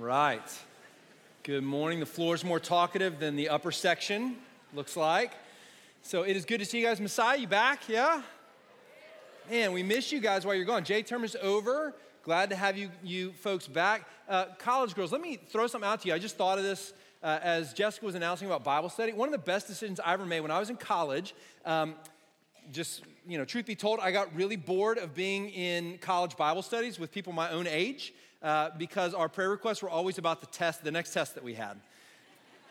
Right. Good morning. The floor is more talkative than the upper section, looks like. So it is good to see you guys. Messiah, you back? Yeah? Man, we miss you guys while you're gone. J term is over. Glad to have you, you folks back. Uh, college girls, let me throw something out to you. I just thought of this uh, as Jessica was announcing about Bible study. One of the best decisions I ever made when I was in college. Um, just, you know, truth be told, I got really bored of being in college Bible studies with people my own age uh, because our prayer requests were always about the test, the next test that we had.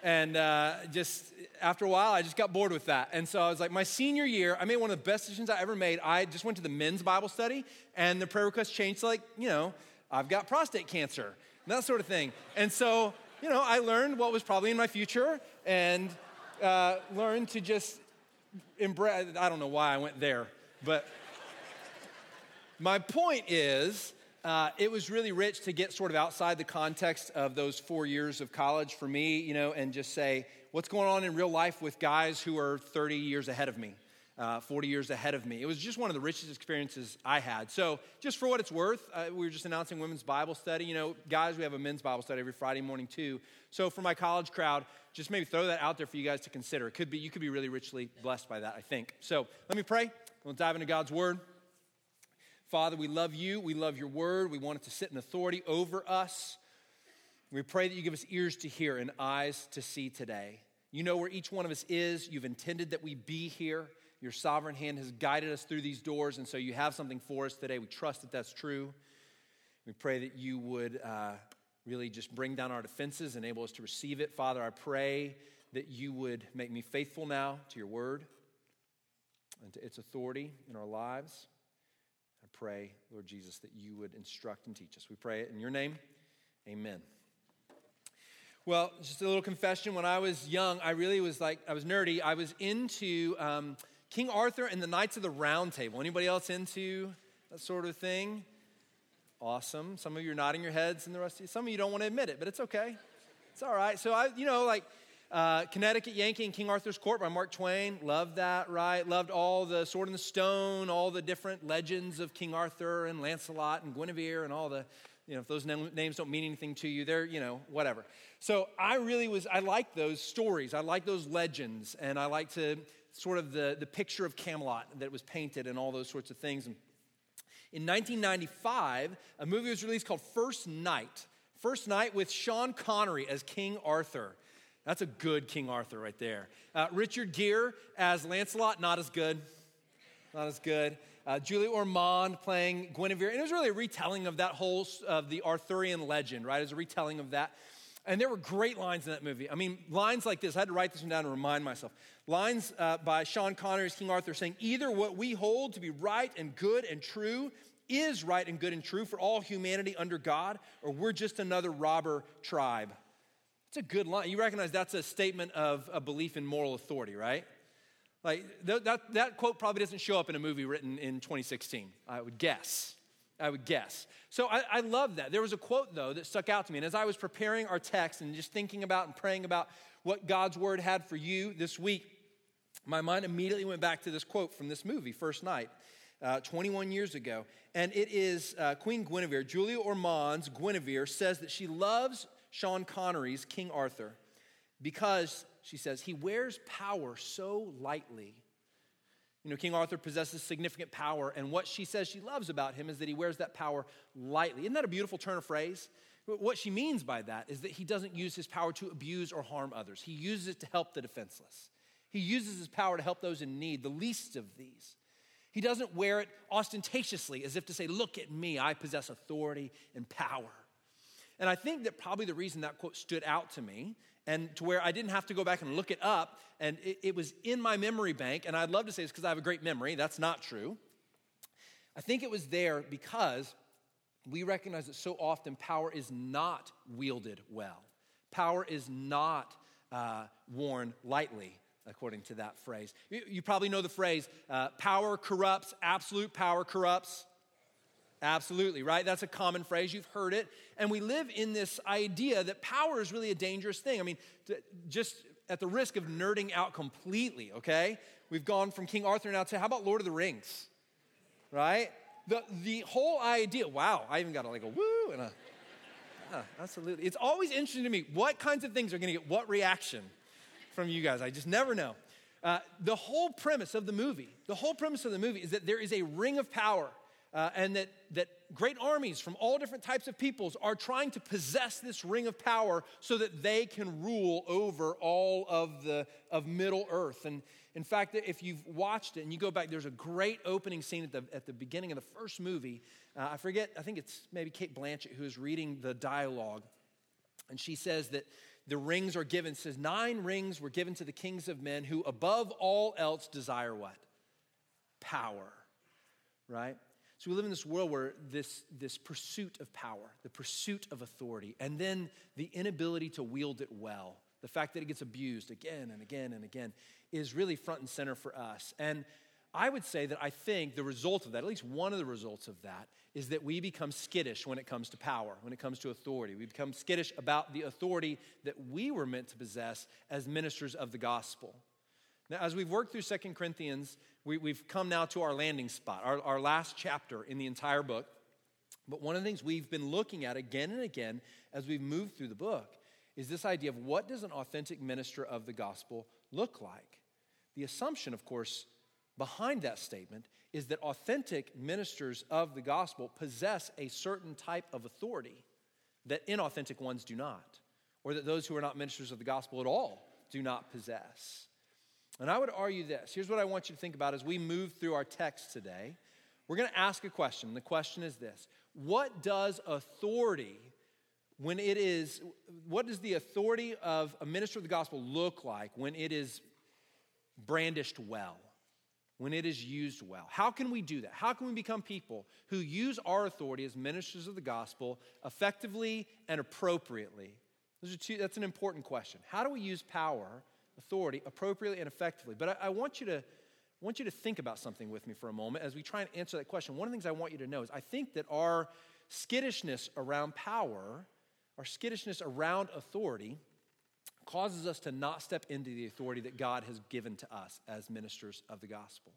And uh, just after a while, I just got bored with that. And so I was like, my senior year, I made one of the best decisions I ever made. I just went to the men's Bible study, and the prayer request changed to like, you know, I've got prostate cancer, and that sort of thing. And so, you know, I learned what was probably in my future and uh, learned to just embrace. I don't know why I went there, but my point is uh, it was really rich to get sort of outside the context of those four years of college for me, you know, and just say, what's going on in real life with guys who are 30 years ahead of me, uh, 40 years ahead of me. It was just one of the richest experiences I had. So, just for what it's worth, uh, we were just announcing women's Bible study. You know, guys, we have a men's Bible study every Friday morning too. So, for my college crowd, just maybe throw that out there for you guys to consider. It could be, you could be really richly blessed by that, I think. So, let me pray. We'll dive into God's word. Father, we love you. We love your word. We want it to sit in authority over us. We pray that you give us ears to hear and eyes to see today. You know where each one of us is. You've intended that we be here. Your sovereign hand has guided us through these doors, and so you have something for us today. We trust that that's true. We pray that you would uh, really just bring down our defenses, and enable us to receive it. Father, I pray that you would make me faithful now to your word and to its authority in our lives pray, Lord Jesus, that you would instruct and teach us. We pray it in your name. Amen. Well, just a little confession. When I was young, I really was like, I was nerdy. I was into um, King Arthur and the Knights of the Round Table. Anybody else into that sort of thing? Awesome. Some of you are nodding your heads, and the rest of you, some of you don't want to admit it, but it's okay. It's all right. So I, you know, like uh, Connecticut Yankee and King Arthur's Court by Mark Twain. Loved that, right? Loved all the Sword in the Stone, all the different legends of King Arthur and Lancelot and Guinevere and all the, you know, if those names don't mean anything to you, they're, you know, whatever. So I really was, I like those stories. I like those legends. And I like to sort of the, the picture of Camelot that was painted and all those sorts of things. And in 1995, a movie was released called First Knight. First Knight with Sean Connery as King Arthur. That's a good King Arthur right there. Uh, Richard Gere as Lancelot, not as good. Not as good. Uh, Julia Ormond playing Guinevere. And it was really a retelling of that whole, of the Arthurian legend, right? It was a retelling of that. And there were great lines in that movie. I mean, lines like this, I had to write this one down to remind myself. Lines uh, by Sean Connery as King Arthur saying, Either what we hold to be right and good and true is right and good and true for all humanity under God, or we're just another robber tribe. It's a good line. You recognize that's a statement of a belief in moral authority, right? Like th- that, that quote probably doesn't show up in a movie written in 2016, I would guess. I would guess. So I, I love that. There was a quote, though, that stuck out to me. And as I was preparing our text and just thinking about and praying about what God's word had for you this week, my mind immediately went back to this quote from this movie, First Knight, Uh, 21 years ago. And it is uh, Queen Guinevere, Julia Ormond's Guinevere, says that she loves Sean Connery's King Arthur because, she says, he wears power so lightly. You know, King Arthur possesses significant power, and what she says she loves about him is that he wears that power lightly. Isn't that a beautiful turn of phrase? What she means by that is that he doesn't use his power to abuse or harm others. He uses it to help the defenseless. He uses his power to help those in need, the least of these. He doesn't wear it ostentatiously as if to say, Look at me, I possess authority and power. And I think that probably the reason that quote stood out to me and to where I didn't have to go back and look it up, and it, it was in my memory bank, and I'd love to say it's because I have a great memory. That's not true. I think it was there because we recognize that so often power is not wielded well. Power is not uh, worn lightly, according to that phrase. You, probably know the phrase uh, power corrupts, absolute power corrupts. Absolutely, right? That's a common phrase. You've heard it. And we live in this idea that power is really a dangerous thing. I mean, just at the risk of nerding out completely, okay? We've gone from King Arthur now to how about Lord of the Rings, right? The, the whole idea, wow, I even got a, like a woo and a, Yeah, absolutely. It's always interesting to me what kinds of things are going to get what reaction from you guys. I just never know. Uh, the whole premise of the movie, the whole premise of the movie is that there is a ring of power uh, and that, that great armies from all different types of peoples are trying to possess this ring of power so that they can rule over all of the of middle earth. And in fact if you've watched it and you go back there's a great opening scene at the, at the beginning of the first movie. Uh, i forget i think it's maybe Cate Blanchett who is reading the dialogue. And she says that the rings are given says nine rings were given to the kings of men who above all else desire what? Power right so we live in this world where this, this pursuit of power, the pursuit of authority, and then the inability to wield it well, the fact that it gets abused again and again and again, is really front and center for us. And I would say that I think the result of that, at least one of the results of that, is that we become skittish when it comes to power, when it comes to authority. We become skittish about the authority that we were meant to possess as ministers of the gospel. Now, as we've worked through Second Corinthians, we, have come now to our landing spot, our, our last chapter in the entire book. But one of the things we've been looking at again and again as we've moved through the book is this idea of what does an authentic minister of the gospel look like? The assumption, of course, behind that statement is that authentic ministers of the gospel possess a certain type of authority that inauthentic ones do not, or that those who are not ministers of the gospel at all do not possess. And I would argue this. Here's what I want you to think about as we move through our text today. We're going to ask a question. The question is this What does authority, when it is, what does the authority of a minister of the gospel look like when it is brandished well? When it is used well? How can we do that? How can we become people who use our authority as ministers of the gospel effectively and appropriately? Those are two, that's an important question. How do we use power authority appropriately and effectively. But I, I, want you to, want you to think about something with me for a moment as we try and answer that question. One of the things I want you to know is I think that our skittishness around power, our skittishness around authority, causes us to not step into the authority that God has given to us as ministers of the gospel.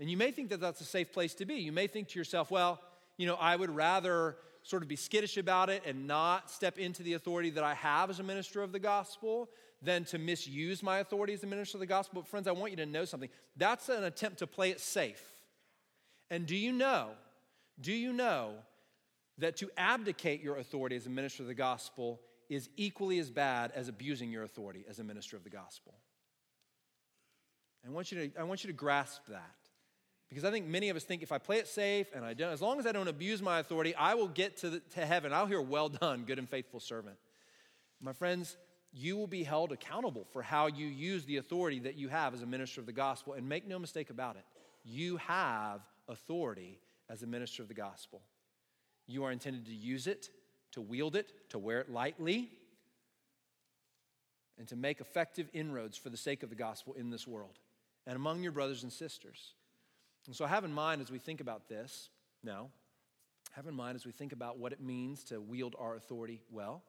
And you may think that that's a safe place to be. You may think to yourself, well, you know, I would rather sort of be skittish about it and not step into the authority that I have as a minister of the gospel than to misuse my authority as a minister of the gospel. But, friends, I want you to know something. That's an attempt to play it safe. And do you know, do you know that to abdicate your authority as a minister of the gospel is equally as bad as abusing your authority as a minister of the gospel? I want you to, I want you to grasp that. Because I think many of us think if I play it safe and I don't, as long as I don't abuse my authority, I will get to, the, to heaven. I'll hear, well done, good and faithful servant. My friends, you will be held accountable for how you use the authority that you have as a minister of the gospel. And make no mistake about it, you have authority as a minister of the gospel. You are intended to use it, to wield it, to wear it lightly, and to make effective inroads for the sake of the gospel in this world and among your brothers and sisters. And so, have in mind as we think about this now, have in mind as we think about what it means to wield our authority well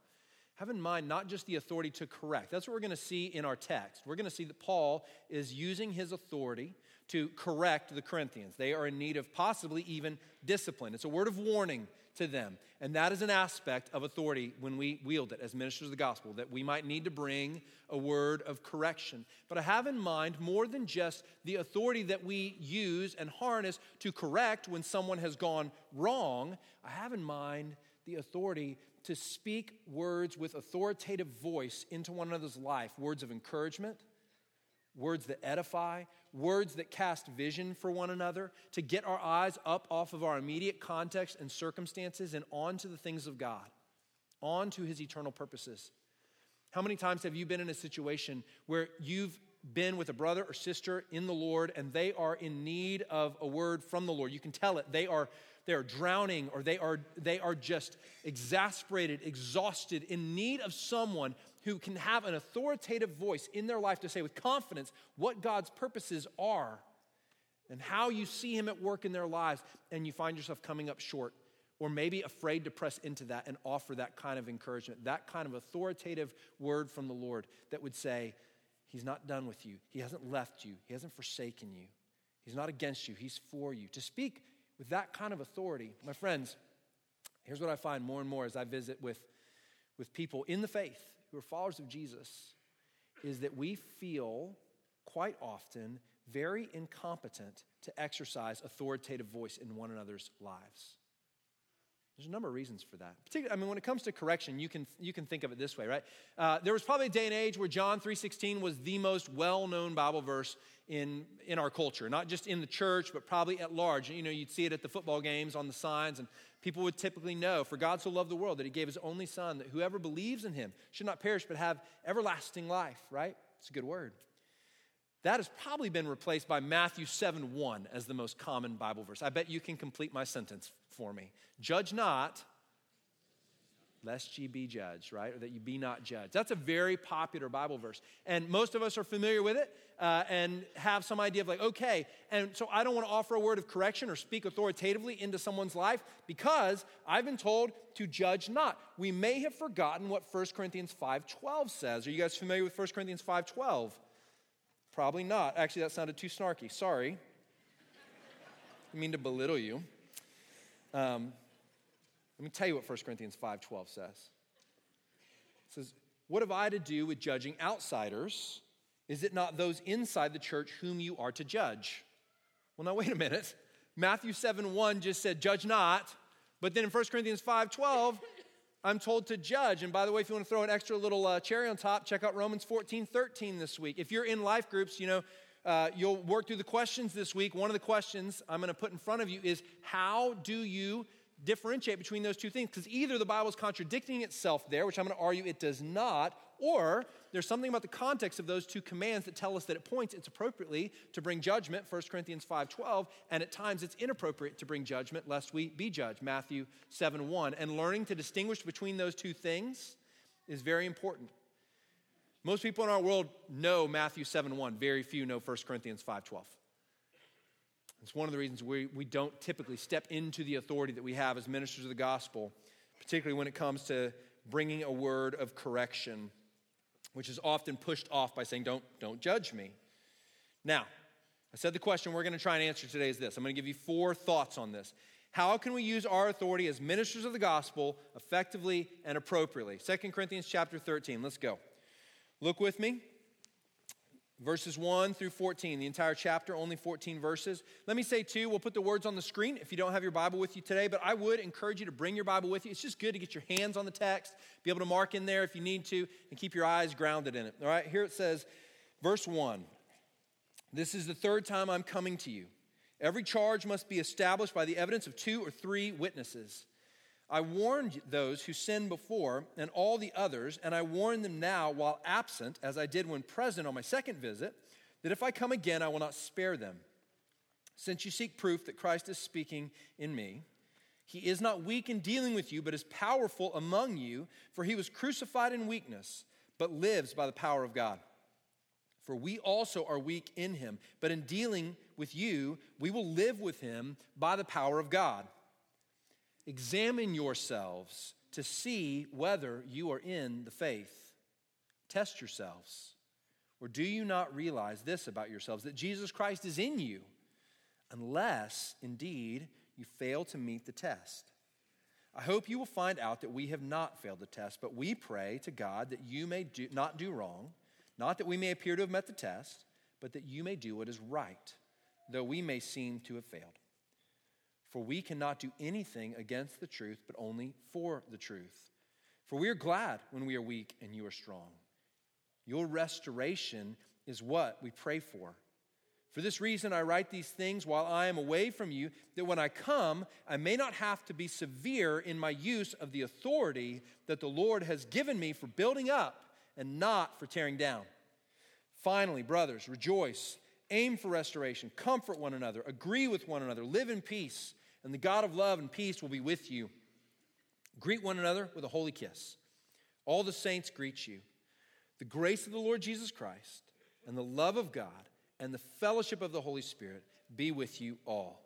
have in mind not just the authority to correct. That's what we're going to see in our text. We're going to see that Paul is using his authority to correct the Corinthians. They are in need of possibly even discipline. It's a word of warning to them. And that is an aspect of authority when we wield it as ministers of the gospel, that we might need to bring a word of correction. But I have in mind more than just the authority that we use and harness to correct when someone has gone wrong. I have in mind the authority to speak words with authoritative voice into one another's life words of encouragement, words that edify, words that cast vision for one another, to get our eyes up off of our immediate context and circumstances and onto the things of God, onto His eternal purposes. How many times have you been in a situation where you've been with a brother or sister in the Lord and they are in need of a word from the Lord? You can tell it. They are they are drowning or they are, they are just exasperated, exhausted, in need of someone who can have an authoritative voice in their life to say with confidence what God's purposes are and how you see Him at work in their lives, and you find yourself coming up short or maybe afraid to press into that and offer that kind of encouragement, that kind of authoritative word from the Lord that would say, He's not done with you. He hasn't left you. He hasn't forsaken you. He's not against you. He's for you. To speak with that kind of authority, my friends, here's what I find more and more as I visit with with people in the faith who are followers of Jesus is that we feel quite often very incompetent to exercise authoritative voice in one another's lives. There's a number of reasons for that. Particularly, I mean, when it comes to correction, you can, you can think of it this way, right? Uh, there was probably a day and age where John 3.16 was the most well-known Bible verse in, in our culture. Not just in the church, but probably at large. You know, you'd see it at the football games on the signs, and people would typically know, for God so loved the world that he gave his only son, that whoever believes in him should not perish, but have everlasting life, right? It's a good word. That has probably been replaced by Matthew 7 1 as the most common Bible verse. I bet you can complete my sentence for me. Judge not, lest ye be judged, right? Or that you be not judged. That's a very popular Bible verse. And most of us are familiar with it uh, and have some idea of, like, okay. And so I don't want to offer a word of correction or speak authoritatively into someone's life because I've been told to judge not. We may have forgotten what 1 Corinthians 5.12 says. Are you guys familiar with 1 Corinthians 5.12? Probably not. Actually, that sounded too snarky. Sorry. I mean to belittle you. Um, let me tell you what 1 Corinthians 5.12 says. It says, What have I to do with judging outsiders? Is it not those inside the church whom you are to judge? Well, now wait a minute. Matthew 7 1 just said, Judge not. But then in 1 Corinthians 5 12, I'm told to judge. And by the way, if you want to throw an extra little uh, cherry on top, check out Romans 14 13 this week. If you're in life groups, you know, uh, you'll work through the questions this week. One of the questions I'm going to put in front of you is how do you differentiate between those two things? Because either the Bible is contradicting itself there, which I'm going to argue it does not, or there's something about the context of those two commands that tell us that at points it's appropriately to bring judgment, 1 Corinthians 5:12, and at times it's inappropriate to bring judgment lest we be judged, Matthew 7:1. And learning to distinguish between those two things is very important. Most people in our world know Matthew 7:1. Very few know 1 Corinthians 5:12. It's one of the reasons we, we don't typically step into the authority that we have as ministers of the gospel, particularly when it comes to bringing a word of correction which is often pushed off by saying, Don't, don't judge me. Now, I said the question we're going to try and answer today is this. I'm going to give you four thoughts on this. How can we use our authority as ministers of the gospel effectively and appropriately? 2 Corinthians chapter 13. Let's go. Look with me verses 1 through 14, the entire chapter, only 14 verses. Let me say, too, we'll put the words on the screen if you don't have your Bible with you today, but I would encourage you to bring your Bible with you. It's just good to get your hands on the text, be able to mark in there if you need to, and keep your eyes grounded in it. All right, here it says, verse 1 This is the third time I'm coming to you. Every charge must be established by the evidence of two or three witnesses. I warned those who sinned before and all the others, and I warn them now while absent, as I did when present on my second visit, that if I come again, I will not spare them. Since you seek proof that Christ is speaking in me, he is not weak in dealing with you, but is powerful among you, for he was crucified in weakness, but lives by the power of God. For we also are weak in him, but in dealing with you, we will live with him by the power of God. Examine yourselves to see whether you are in the faith. Test yourselves. Or do you not realize this about yourselves that Jesus Christ is in you, unless indeed you fail to meet the test? I hope you will find out that we have not failed the test, but we pray to God that you may do, not do wrong, not that we may appear to have met the test, but that you may do what is right, though we may seem to have failed. For we cannot do anything against the truth, but only for the truth. For we are glad when we are weak and you are strong. Your restoration is what we pray for. For this reason, I write these things while I am away from you, that when I come, I may not have to be severe in my use of the authority that the Lord has given me for building up and not for tearing down. Finally, brothers, rejoice, aim for restoration, comfort one another, agree with one another, live in peace and the God of love and peace will be with you. Greet one another with a holy kiss. All the saints greet you. The grace of the Lord Jesus Christ and the love of God and the fellowship of the Holy Spirit be with you all.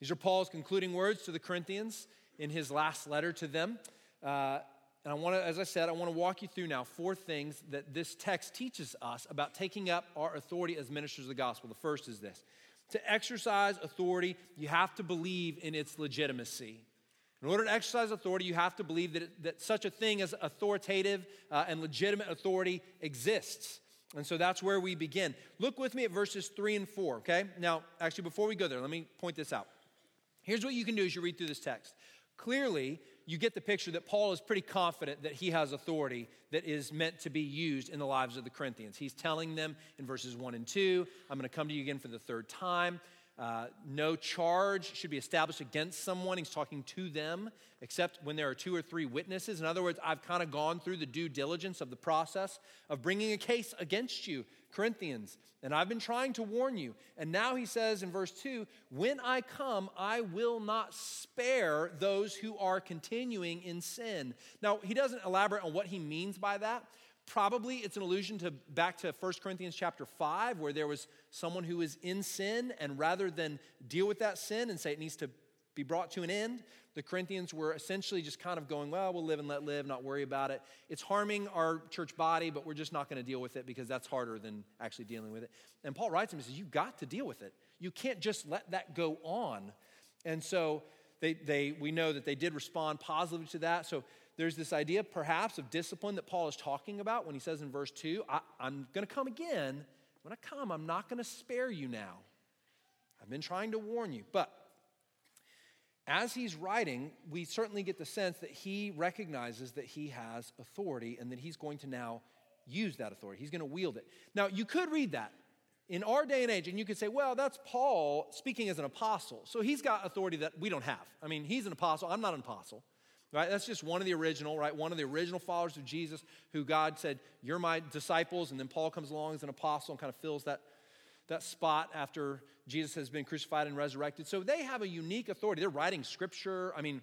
These are Paul's concluding words to the Corinthians in his last letter to them. Uh, and I want to, as I said, I want to walk you through now four things that this text teaches us about taking up our authority as ministers of the gospel. The first is this to exercise authority, you have to believe in its legitimacy. In order to exercise authority, you have to believe that, that such a thing as authoritative uh, and legitimate authority exists. And so that's where we begin. Look with me at verses three and four, okay? Now, actually, before we go there, let me point this out. Here's what you can do as you read through this text. Clearly, you get the picture that Paul is pretty confident that he has authority that is meant to be used in the lives of the Corinthians. He's telling them in verses 1 and 2, I'm going to come to you again for the third time. Uh, no charge should be established against someone. He's talking to them, except when there are two or three witnesses. In other words, I've kind of gone through the due diligence of the process of bringing a case against you, Corinthians, and I've been trying to warn you. And now he says in verse 2 When I come, I will not spare those who are continuing in sin. Now, he doesn't elaborate on what he means by that. Probably it's an allusion to back to 1 Corinthians chapter 5, where there was someone who was in sin, and rather than deal with that sin and say it needs to be brought to an end, the Corinthians were essentially just kind of going, well, we'll live and let live, not worry about it. It's harming our church body, but we're just not going to deal with it because that's harder than actually dealing with it. And Paul writes him and says, You've got to deal with it. You can't just let that go on. And so they, they, we know that they did respond positively to that. So there's this idea, perhaps, of discipline that Paul is talking about when he says in verse 2, I, I'm going to come again. When I come, I'm not going to spare you now. I've been trying to warn you. But as he's writing, we certainly get the sense that he recognizes that he has authority and that he's going to now use that authority. He's going to wield it. Now, you could read that in our day and age, and you could say, well, that's Paul speaking as an apostle. So he's got authority that we don't have. I mean, he's an apostle. I'm not an apostle. Right? That's just one of the original, right? One of the original followers of Jesus who God said, You're my disciples. And then Paul comes along as an apostle and kind of fills that, that spot after Jesus has been crucified and resurrected. So they have a unique authority. They're writing scripture. I mean,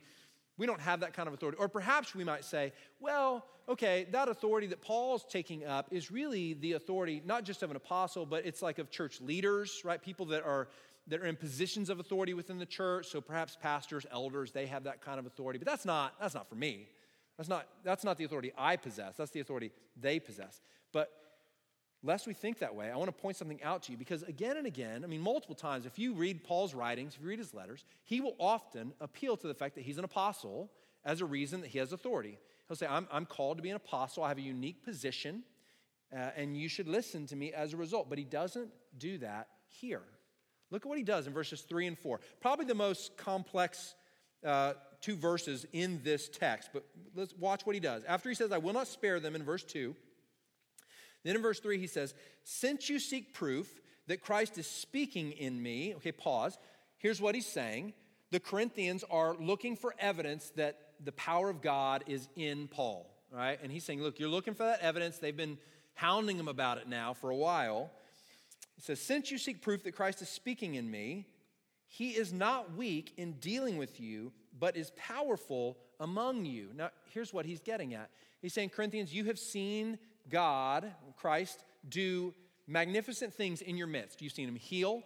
we don't have that kind of authority. Or perhaps we might say, well, okay, that authority that Paul's taking up is really the authority not just of an apostle, but it's like of church leaders, right? People that are that are in positions of authority within the church. So perhaps pastors, elders, they have that kind of authority. But that's not, that's not for me. That's not, that's not the authority I possess. That's the authority they possess. But lest we think that way, I want to point something out to you because again and again, I mean, multiple times, if you read Paul's writings, if you read his letters, he will often appeal to the fact that he's an apostle as a reason that he has authority. He'll say, I'm, I'm called to be an apostle, I have a unique position, uh, and you should listen to me as a result. But he doesn't do that here. Look at what he does in verses 3 and 4. Probably the most complex uh, two verses in this text, but let's watch what he does. After he says, I will not spare them in verse 2, then in verse 3 he says, Since you seek proof that Christ is speaking in me, okay, pause. Here's what he's saying. The Corinthians are looking for evidence that the power of God is in Paul, right? And he's saying, Look, you're looking for that evidence. They've been hounding him about it now for a while. It says, Since you seek proof that Christ is speaking in me, he is not weak in dealing with you, but is powerful among you. Now, here's what he's getting at. He's saying, Corinthians, you have seen God, Christ, do magnificent things in your midst. You've seen him heal,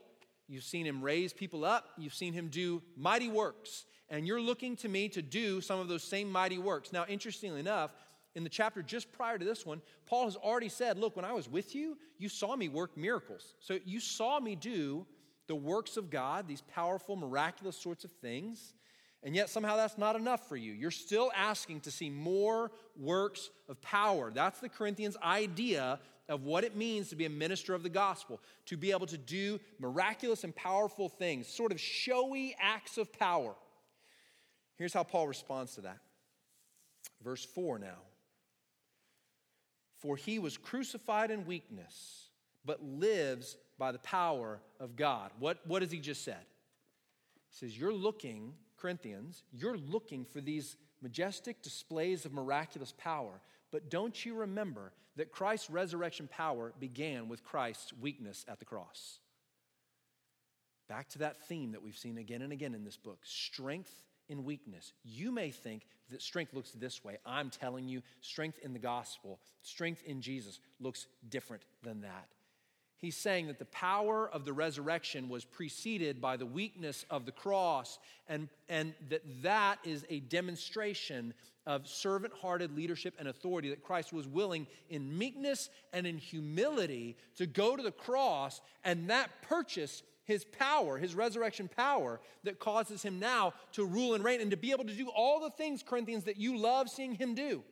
you've seen him raise people up, you've seen him do mighty works, and you're looking to me to do some of those same mighty works. Now, interestingly enough, in the chapter just prior to this one, Paul has already said, Look, when I was with you, you saw me work miracles. So you saw me do the works of God, these powerful, miraculous sorts of things. And yet, somehow, that's not enough for you. You're still asking to see more works of power. That's the Corinthians' idea of what it means to be a minister of the gospel, to be able to do miraculous and powerful things, sort of showy acts of power. Here's how Paul responds to that. Verse 4 now. For he was crucified in weakness, but lives by the power of God. What, what has he just said? He says, You're looking, Corinthians, you're looking for these majestic displays of miraculous power. But don't you remember that Christ's resurrection power began with Christ's weakness at the cross? Back to that theme that we've seen again and again in this book strength in weakness. You may think that strength looks this way. I'm telling you, strength in the gospel, strength in Jesus looks different than that. He's saying that the power of the resurrection was preceded by the weakness of the cross, and, and that that is a demonstration of servant hearted leadership and authority, that Christ was willing in meekness and in humility to go to the cross, and that purchased his power, his resurrection power, that causes him now to rule and reign and to be able to do all the things, Corinthians, that you love seeing him do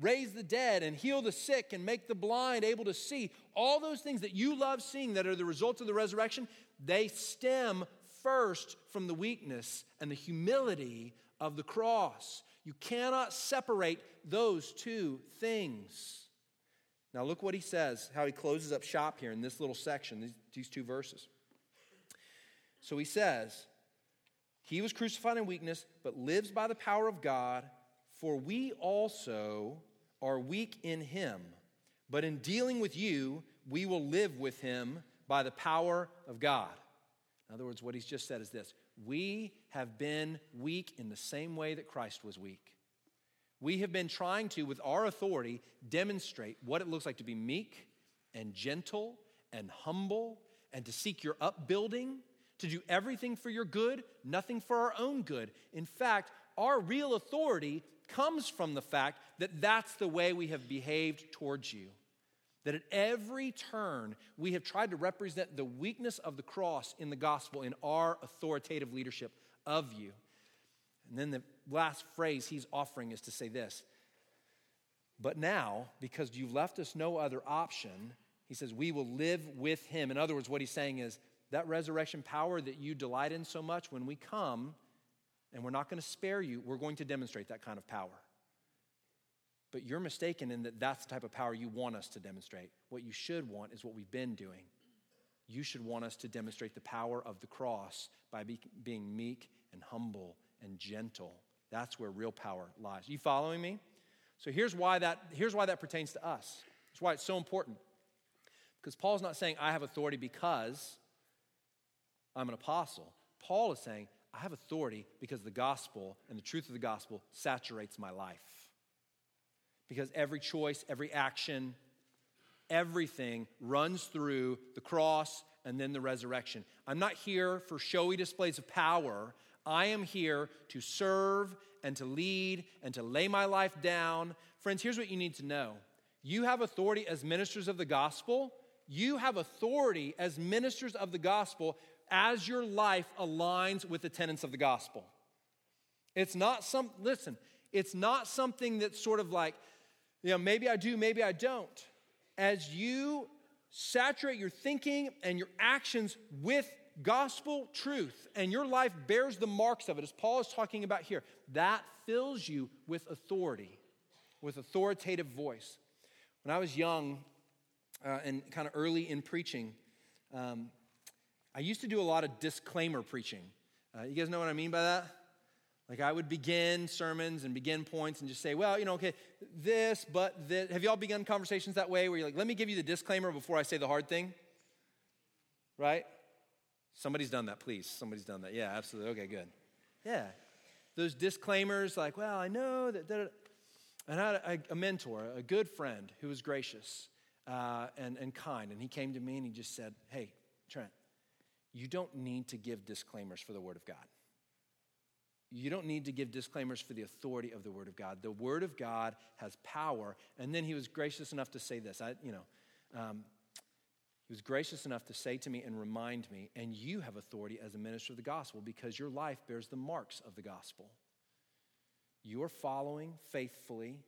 raise the dead and heal the sick and make the blind able to see. All those things that you love seeing that are the results of the resurrection, they stem first from the weakness and the humility of the cross. You cannot separate those two things. Now, look what he says, how he closes up shop here in this little section, these, two verses. So he says, He was crucified in weakness, but lives by the power of God, for we also are weak in him. But in dealing with you, we will live with him by the power of God. In other words, what he's just said is this We have been weak in the same way that Christ was weak. We have been trying to, with our authority, demonstrate what it looks like to be meek and gentle and humble and to seek your upbuilding, to do everything for your good, nothing for our own good. In fact, our real authority comes from the fact that that's the way we have behaved towards you. That at every turn, we have tried to represent the weakness of the cross in the gospel in our authoritative leadership of you. And then the last phrase he's offering is to say this But now, because you've left us no other option, he says, we will live with him. In other words, what he's saying is that resurrection power that you delight in so much, when we come, and we're not going to spare you, we're going to demonstrate that kind of power. But you're mistaken in that that's the type of power you want us to demonstrate. What you should want is what we've been doing. You should want us to demonstrate the power of the cross by be, being meek and humble and gentle. That's where real power lies. You following me? So here's why that, here's why that pertains to us. That's why it's so important. Because Paul's not saying, I have authority because I'm an apostle. Paul is saying, I have authority because the gospel and the truth of the gospel saturates my life. Because every choice, every action, everything runs through the cross and then the resurrection. I'm not here for showy displays of power. I am here to serve and to lead and to lay my life down. Friends, here's what you need to know you have authority as ministers of the gospel. You have authority as ministers of the gospel as your life aligns with the tenets of the gospel. It's not some, listen, it's not something that's sort of like, you know, maybe I do, maybe I don't. As you saturate your thinking and your actions with gospel truth and your life bears the marks of it, as Paul is talking about here, that fills you with authority, with authoritative voice. When I was young uh, and kind of early in preaching, um, I used to do a lot of disclaimer preaching. Uh, you guys know what I mean by that? Like I would begin sermons and begin points and just say, well, you know, okay, this, but. Have y'all begun conversations that way where you're like, let me give you the disclaimer before I say the hard thing? Right? Somebody's done that, please. Somebody's done that. Yeah, absolutely. Okay, good. Yeah. Those disclaimers, like, well, I know that. that and I had a, a mentor, a good friend who was gracious uh, and, and kind. And he came to me and he just said, hey, Trent, you don't need to give disclaimers for the Word of God. You don't need to give disclaimers for the authority of the Word of God. The Word of God has power. And then he was gracious enough to say this. I, you know, um, he was gracious enough to say to me and remind me, and you have authority as a minister of the gospel because your life bears the marks of the gospel. You are following faithfully.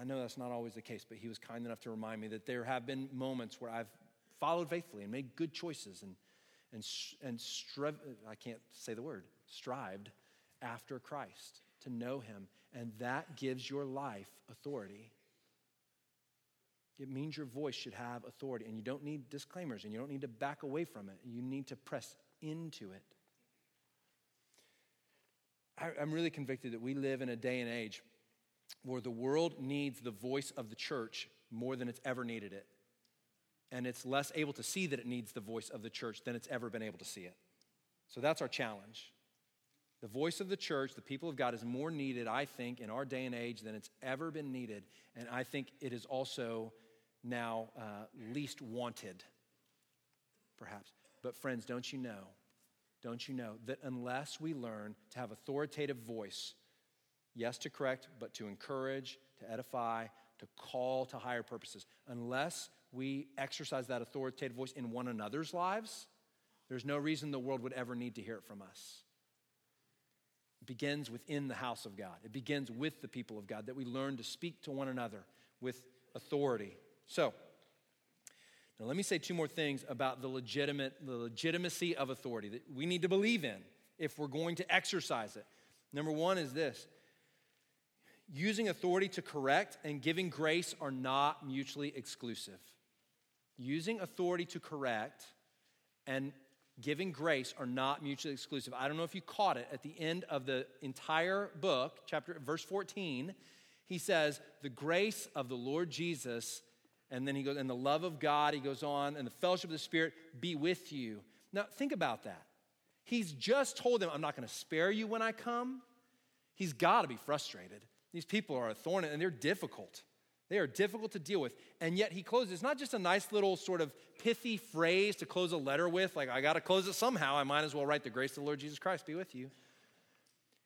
I know that's not always the case, but he was kind enough to remind me that there have been moments where I've followed faithfully and made good choices and and, and strive, I can't say the word, strived after Christ to know him. And that gives your life authority. It means your voice should have authority, and you don't need disclaimers, and you don't need to back away from it. You need to press into it. I, I'm really convicted that we live in a day and age where the world needs the voice of the church more than it's ever needed it and it's less able to see that it needs the voice of the church than it's ever been able to see it. So that's our challenge. The voice of the church, the people of God, is more needed, I think, in our day and age than it's ever been needed. And I think it is also now uh, least wanted, perhaps. But, friends, don't you know? Don't you know that unless we learn to have authoritative voice, yes, to correct, but to encourage, to edify, to call to higher purposes, unless we exercise that authoritative voice in one another's lives, there's no reason the world would ever need to hear it from us. It begins within the house of God, it begins with the people of God that we learn to speak to one another with authority. So, now let me say two more things about the legitimate the legitimacy of authority that we need to believe in if we're going to exercise it. Number 1 is this. Using authority to correct and giving grace are not mutually exclusive. Using authority to correct and giving grace are not mutually exclusive. I don't know if you caught it at the end of the entire book, chapter verse 14, he says, "The grace of the Lord Jesus and then he goes, and the love of God, he goes on, and the fellowship of the Spirit be with you. Now, think about that. He's just told them, I'm not going to spare you when I come. He's got to be frustrated. These people are a thorn and they're difficult. They are difficult to deal with. And yet he closes. It's not just a nice little sort of pithy phrase to close a letter with, like, I got to close it somehow. I might as well write, The grace of the Lord Jesus Christ be with you.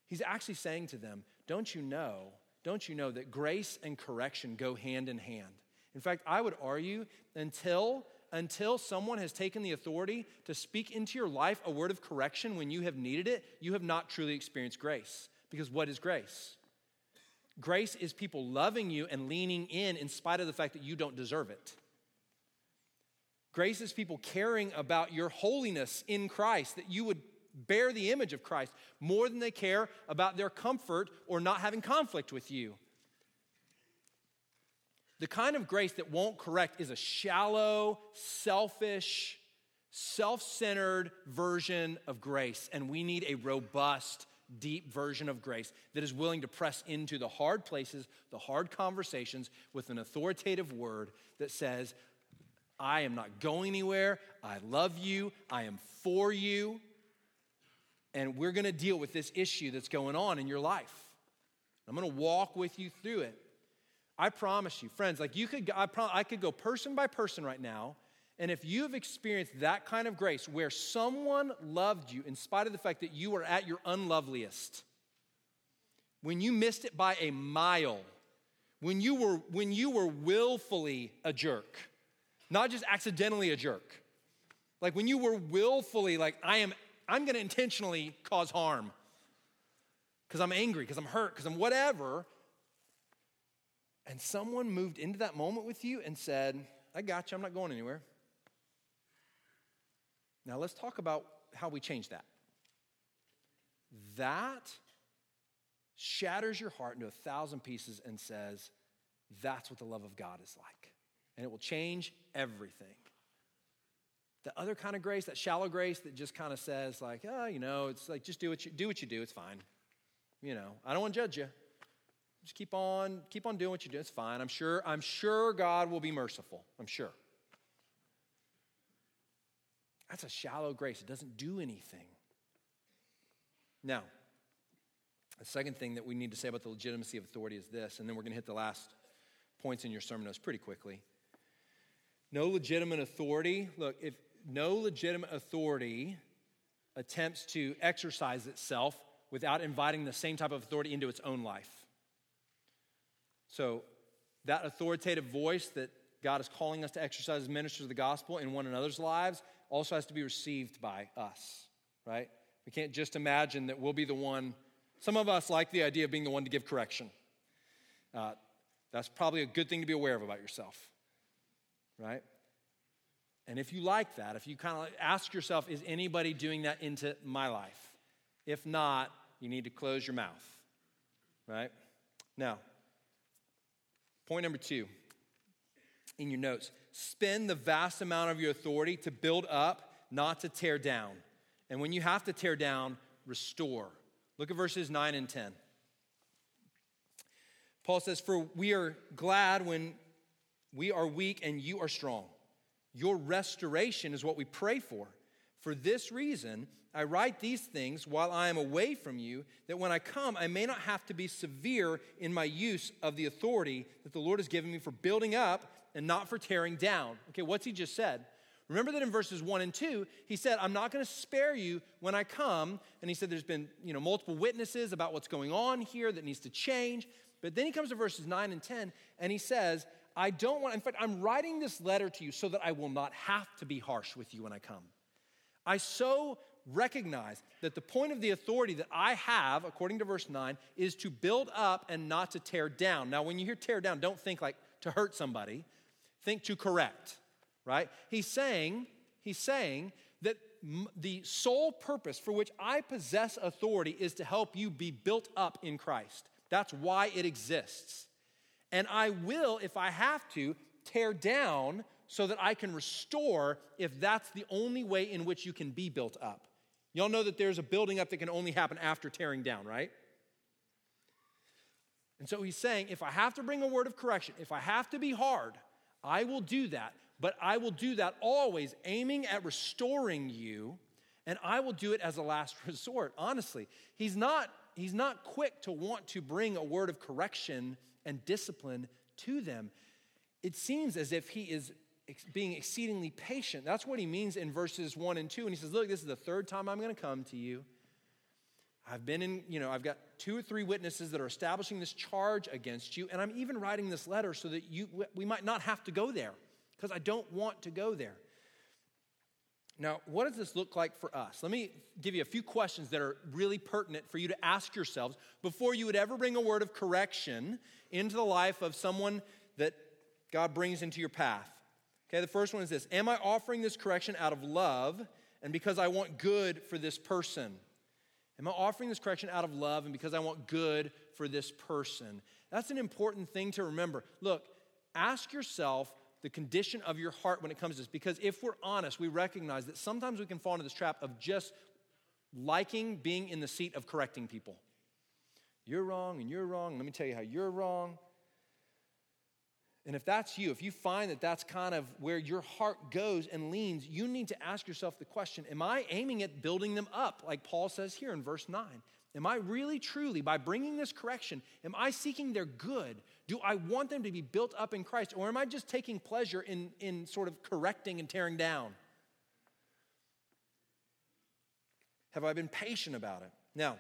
He's actually saying to them, Don't you know, don't you know that grace and correction go hand in hand? In fact, I would argue until until someone has taken the authority to speak into your life a word of correction when you have needed it, you have not truly experienced grace. Because what is grace? Grace is people loving you and leaning in in spite of the fact that you don't deserve it. Grace is people caring about your holiness in Christ, that you would bear the image of Christ more than they care about their comfort or not having conflict with you. The kind of grace that won't correct is a shallow, selfish, self centered version of grace. And we need a robust, deep version of grace that is willing to press into the hard places, the hard conversations with an authoritative word that says, I am not going anywhere. I love you. I am for you. And we're going to deal with this issue that's going on in your life. I'm going to walk with you through it. I promise you, friends, like you could, I, I could go person by person right now, and if you've experienced that kind of grace where someone loved you in spite of the fact that you were at your unloveliest, when you missed it by a mile, when you were, when you were willfully a jerk, not just accidentally a jerk, like when you were willfully, like, I am, I'm gonna intentionally cause harm because I'm angry, because I'm hurt, because I'm whatever and someone moved into that moment with you and said, I got you, I'm not going anywhere. Now let's talk about how we change that. That shatters your heart into a thousand pieces and says, that's what the love of God is like. And it will change everything. The other kind of grace, that shallow grace that just kind of says, like, oh, you know, it's like just do what you do what you do, it's fine. You know, I don't want to judge you. Just keep on, keep on doing what you do. It's fine. I'm sure, I'm sure God will be merciful. I'm sure. That's a shallow grace. It doesn't do anything. Now, the second thing that we need to say about the legitimacy of authority is this, and then we're going to hit the last points in your sermon notes pretty quickly. No legitimate authority, look, if no legitimate authority attempts to exercise itself without inviting the same type of authority into its own life. So, that authoritative voice that God is calling us to exercise as ministers of the gospel in one another's lives also has to be received by us, right? We can't just imagine that we'll be the one. Some of us like the idea of being the one to give correction. Uh, that's probably a good thing to be aware of about yourself, right? And if you like that, if you kind of ask yourself, is anybody doing that into my life? If not, you need to close your mouth, right? Now, Point number two in your notes spend the vast amount of your authority to build up, not to tear down. And when you have to tear down, restore. Look at verses 9 and 10. Paul says, For we are glad when we are weak and you are strong. Your restoration is what we pray for. For this reason, I write these things while I am away from you, that when I come, I may not have to be severe in my use of the authority that the Lord has given me for building up and not for tearing down. Okay, what's he just said? Remember that in verses 1 and 2, he said, I'm not going to spare you when I come. And he said there's been you know, multiple witnesses about what's going on here that needs to change. But then he comes to verses 9 and 10, and he says, I don't want, in fact, I'm writing this letter to you so that I will not have to be harsh with you when I come. I so recognize that the point of the authority that I have, according to verse 9, is to build up and not to tear down. Now, when you hear tear down, don't think like to hurt somebody, think to correct, right? He's saying, he's saying that the sole purpose for which I possess authority is to help you be built up in Christ. That's why it exists. And I will, if I have to, tear down so that I can restore if that's the only way in which you can be built up. Y'all know that there's a building up that can only happen after tearing down, right? And so he's saying, if I have to bring a word of correction, if I have to be hard, I will do that. But I will do that always aiming at restoring you, and I will do it as a last resort. Honestly, he's not, he's not quick to want to bring a word of correction and discipline to them. It seems as if he is being exceedingly patient. That's what he means in verses one and two. And he says, Look, this is the third time I'm going to come to you. I've been in, you know, I've got two or three witnesses that are establishing this charge against you. And I'm even writing this letter so that you, we might not have to go there because I don't want to go there. Now, what does this look like for us? Let me give you a few questions that are really pertinent for you to ask yourselves before you would ever bring a word of correction into the life of someone that God brings into your path. Okay, the first one is this Am I offering this correction out of love and because I want good for this person? Am I offering this correction out of love and because I want good for this person? That's an important thing to remember. Look, ask yourself the condition of your heart when it comes to this, because if we're honest, we recognize that sometimes we can fall into this trap of just liking being in the seat of correcting people. You're wrong and you're wrong. Let me tell you how you're wrong. And if that's you, if you find that that's kind of where your heart goes and leans, you need to ask yourself the question Am I aiming at building them up, like Paul says here in verse 9? Am I really, truly, by bringing this correction, am I seeking their good? Do I want them to be built up in Christ? Or am I just taking pleasure in, in sort of correcting and tearing down? Have I been patient about it? Now,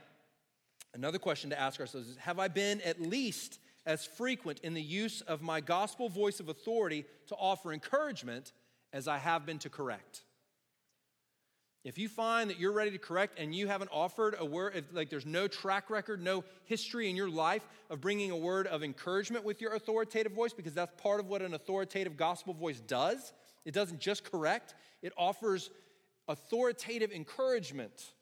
another question to ask ourselves is Have I been at least as frequent in the use of my gospel voice of authority to offer encouragement as I have been to correct. If you find that you're ready to correct and you haven't offered a word, like there's no track record, no history in your life of bringing a word of encouragement with your authoritative voice, because that's part of what an authoritative gospel voice does. It doesn't just correct, it offers authoritative encouragement.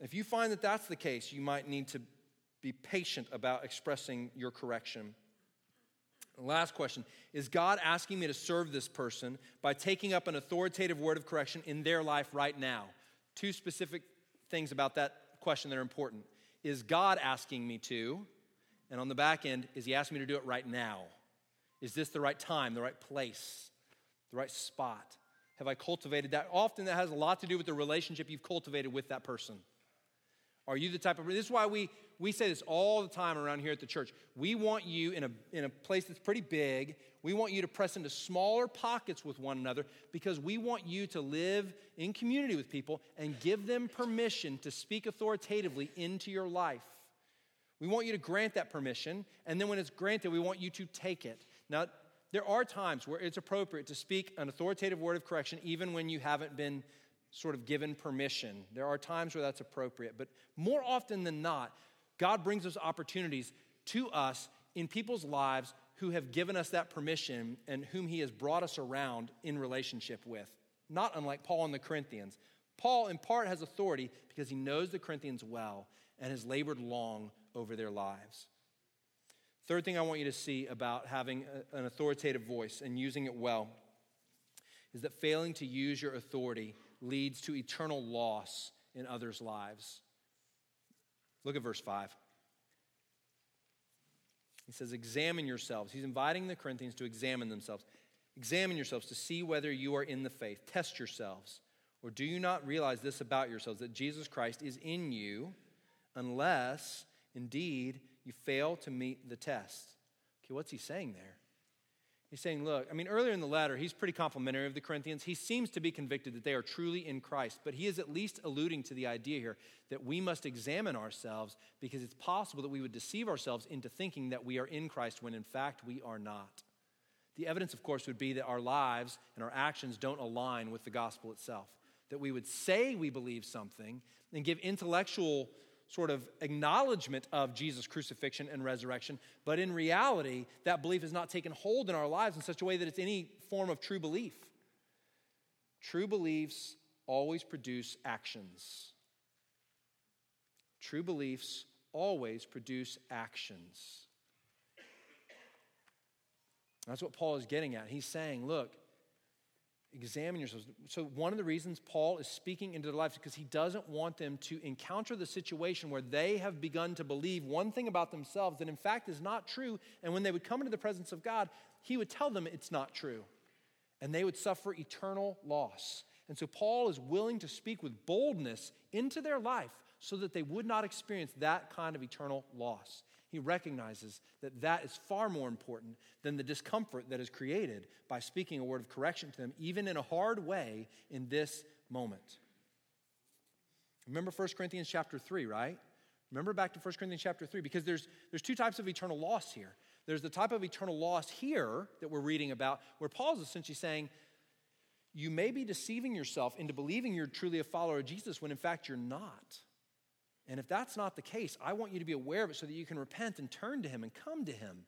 If you find that that's the case, you might need to be patient about expressing your correction. Last question Is God asking me to serve this person by taking up an authoritative word of correction in their life right now? Two specific things about that question that are important. Is God asking me to? And on the back end, is He asking me to do it right now? Is this the right time, the right place, the right spot? Have I cultivated that? Often that has a lot to do with the relationship you've cultivated with that person. Are you the type of, this is why we, we say this all the time around here at the church. We want you in a, in a place that's pretty big, we want you to press into smaller pockets with one another because we want you to live in community with people and give them permission to speak authoritatively into your life. We want you to grant that permission, and then when it's granted, we want you to take it. Now, there are times where it's appropriate to speak an authoritative word of correction even when you haven't been sort of given permission. There are times where that's appropriate, but more often than not, God brings those opportunities to us in people's lives who have given us that permission and whom He has brought us around in relationship with. Not unlike Paul and the Corinthians. Paul, in part, has authority because he knows the Corinthians well and has labored long over their lives. Third thing I want you to see about having an authoritative voice and using it well is that failing to use your authority leads to eternal loss in others' lives. Look at verse 5. He says, Examine yourselves. He's inviting the Corinthians to examine themselves. Examine yourselves to see whether you are in the faith. Test yourselves. Or do you not realize this about yourselves, that Jesus Christ is in you, unless indeed you fail to meet the test? Okay, what's he saying there? He's saying, look, I mean, earlier in the letter, he's pretty complimentary of the Corinthians. He seems to be convicted that they are truly in Christ, but he is at least alluding to the idea here that we must examine ourselves because it's possible that we would deceive ourselves into thinking that we are in Christ when in fact we are not. The evidence, of course, would be that our lives and our actions don't align with the gospel itself. that we would say we believe something and give intellectual sort of acknowledgement of Jesus' crucifixion and resurrection, but in reality, that belief has not taken hold in our lives in such a way that it's any form of true belief. True beliefs always produce actions. True beliefs always produce actions. That's what Paul is getting at. He's saying, look, examine yourselves. So, one of the reasons Paul is speaking into their lives is because he doesn't want them to encounter the situation where they have begun to believe one thing about themselves that in fact is not true. And when they would come into the presence of God, he would tell them it's not true. And they would suffer eternal loss. And so, Paul is willing to speak with boldness into their life so that they would not experience that kind of eternal loss. He recognizes that that is far more important than the discomfort that is created by speaking a word of correction to them, even in a hard way in this moment. Remember 1 Corinthians chapter 3, right? Remember back to 1 Corinthians chapter 3, because there's, there's two types of eternal loss here. There's the type of eternal loss here that we're reading about, where Paul's essentially saying, you may be deceiving yourself into believing you're truly a follower of Jesus when in fact you're not. And if that's not the case, I want you to be aware of it so that you can repent and turn to Him and come to Him.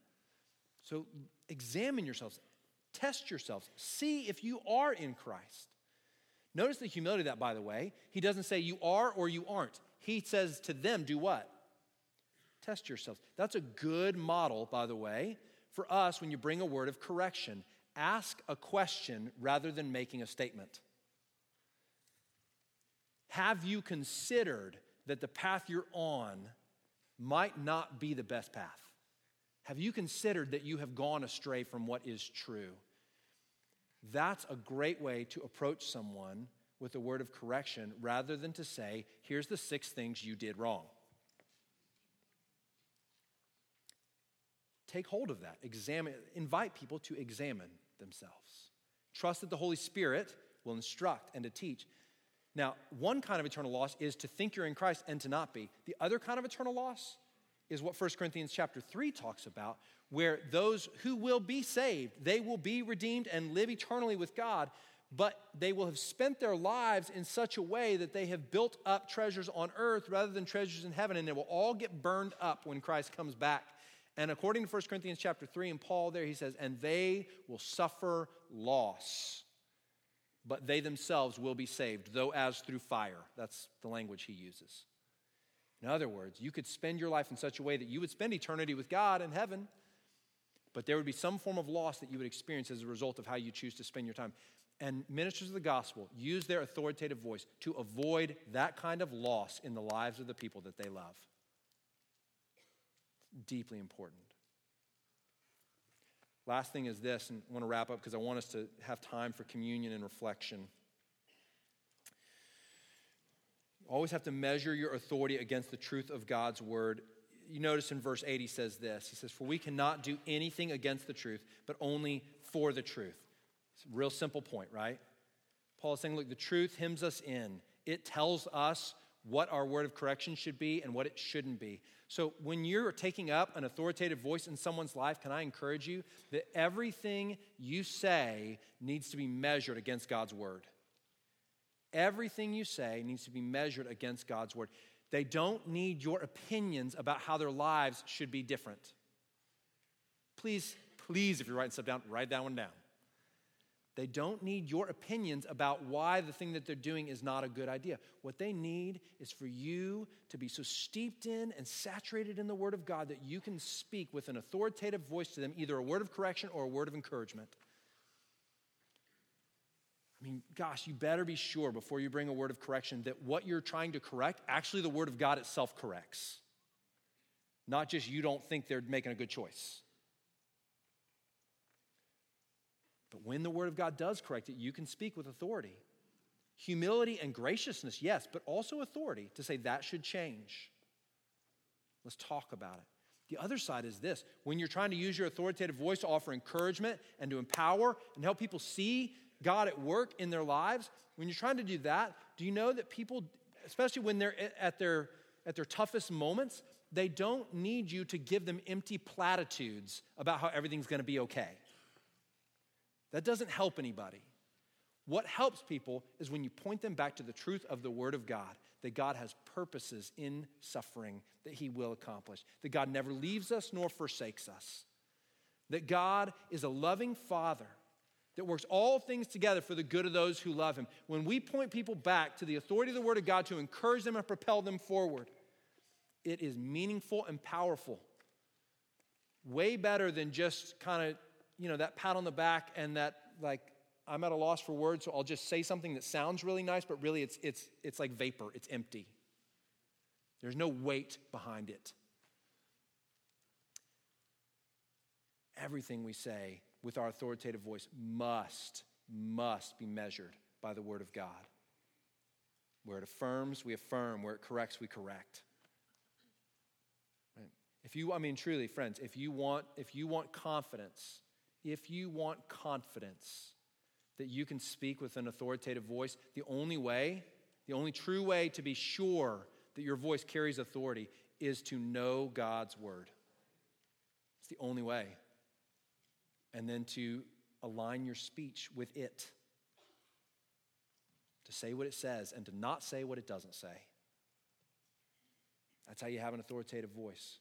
So examine yourselves, test yourselves, see if you are in Christ. Notice the humility of that, by the way. He doesn't say you are or you aren't. He says to them, do what? Test yourselves. That's a good model, by the way, for us when you bring a word of correction. Ask a question rather than making a statement. Have you considered that the path you're on might not be the best path? Have you considered that you have gone astray from what is true? That's a great way to approach someone with a word of correction rather than to say, here's the six things you did wrong. Take hold of that. Examine, invite people to examine themselves. Trust that the Holy Spirit will instruct and to teach. Now, one kind of eternal loss is to think you're in Christ and to not be. The other kind of eternal loss is what 1 Corinthians chapter 3 talks about, where those who will be saved, they will be redeemed and live eternally with God, but they will have spent their lives in such a way that they have built up treasures on earth rather than treasures in heaven, and they will all get burned up when Christ comes back. And according to 1 Corinthians chapter 3 and Paul there, he says, and they will suffer loss but they themselves will be saved, though as through fire. That's the language he uses. In other words, you could spend your life in such a way that you would spend eternity with God in heaven, but there would be some form of loss that you would experience as a result of how you choose to spend your time. And ministers of the gospel use their authoritative voice to avoid that kind of loss in the lives of the people that they love. Deeply important. Last thing is this, and I want to wrap up because I want us to have time for communion and reflection. You always have to measure your authority against the truth of God's word. You notice in verse 8 he says this He says, For we cannot do anything against the truth, but only for the truth. It's a real simple point, right? Paul is saying, Look, the truth hems us in, it tells us what our word of correction should be and what it shouldn't be. So, when you're taking up an authoritative voice in someone's life, can I encourage you that everything you say needs to be measured against God's word? Everything you say needs to be measured against God's word. They don't need your opinions about how their lives should be different. Please, please, if you're writing stuff down, write that one down. They don't need your opinions about why the thing that they're doing is not a good idea. What they need is for you to be so steeped in and saturated in the Word of God that you can speak with an authoritative voice to them, either a word of correction or a word of encouragement. I mean, gosh, you better be sure before you bring a word of correction that what you're trying to correct, actually, the Word of God itself corrects. Not just you don't think they're making a good choice. But when the Word of God does correct it, you can speak with authority. Humility and graciousness, yes, but also authority to say that should change. Let's talk about it. The other side is this when you're trying to use your authoritative voice to offer encouragement and to empower and help people see God at work in their lives, when you're trying to do that, do you know that people, especially when they're at their, at their toughest moments, they don't need you to give them empty platitudes about how everything's gonna be okay. That doesn't help anybody. What helps people is when you point them back to the truth of the Word of God, that God has purposes in suffering that He will accomplish, that God never leaves us nor forsakes us, that God is a loving Father that works all things together for the good of those who love Him. When we point people back to the authority of the Word of God to encourage them and propel them forward, it is meaningful and powerful. Way better than just kind of, you know, that pat on the back and that, like, I'm at a loss for words, so I'll just say something that sounds really nice, but really it's, it's, it's like vapor, it's empty. There's no weight behind it. Everything we say with our authoritative voice must, must be measured by the Word of God. Where it affirms, we affirm. Where it corrects, we correct. If you, I mean, truly, friends, if you want, if you want confidence, if you want confidence, that you can speak with an authoritative voice, the only way, the only true way to be sure that your voice carries authority is to know God's word. It's the only way. And then to align your speech with it, to say what it says and to not say what it doesn't say. That's how you have an authoritative voice.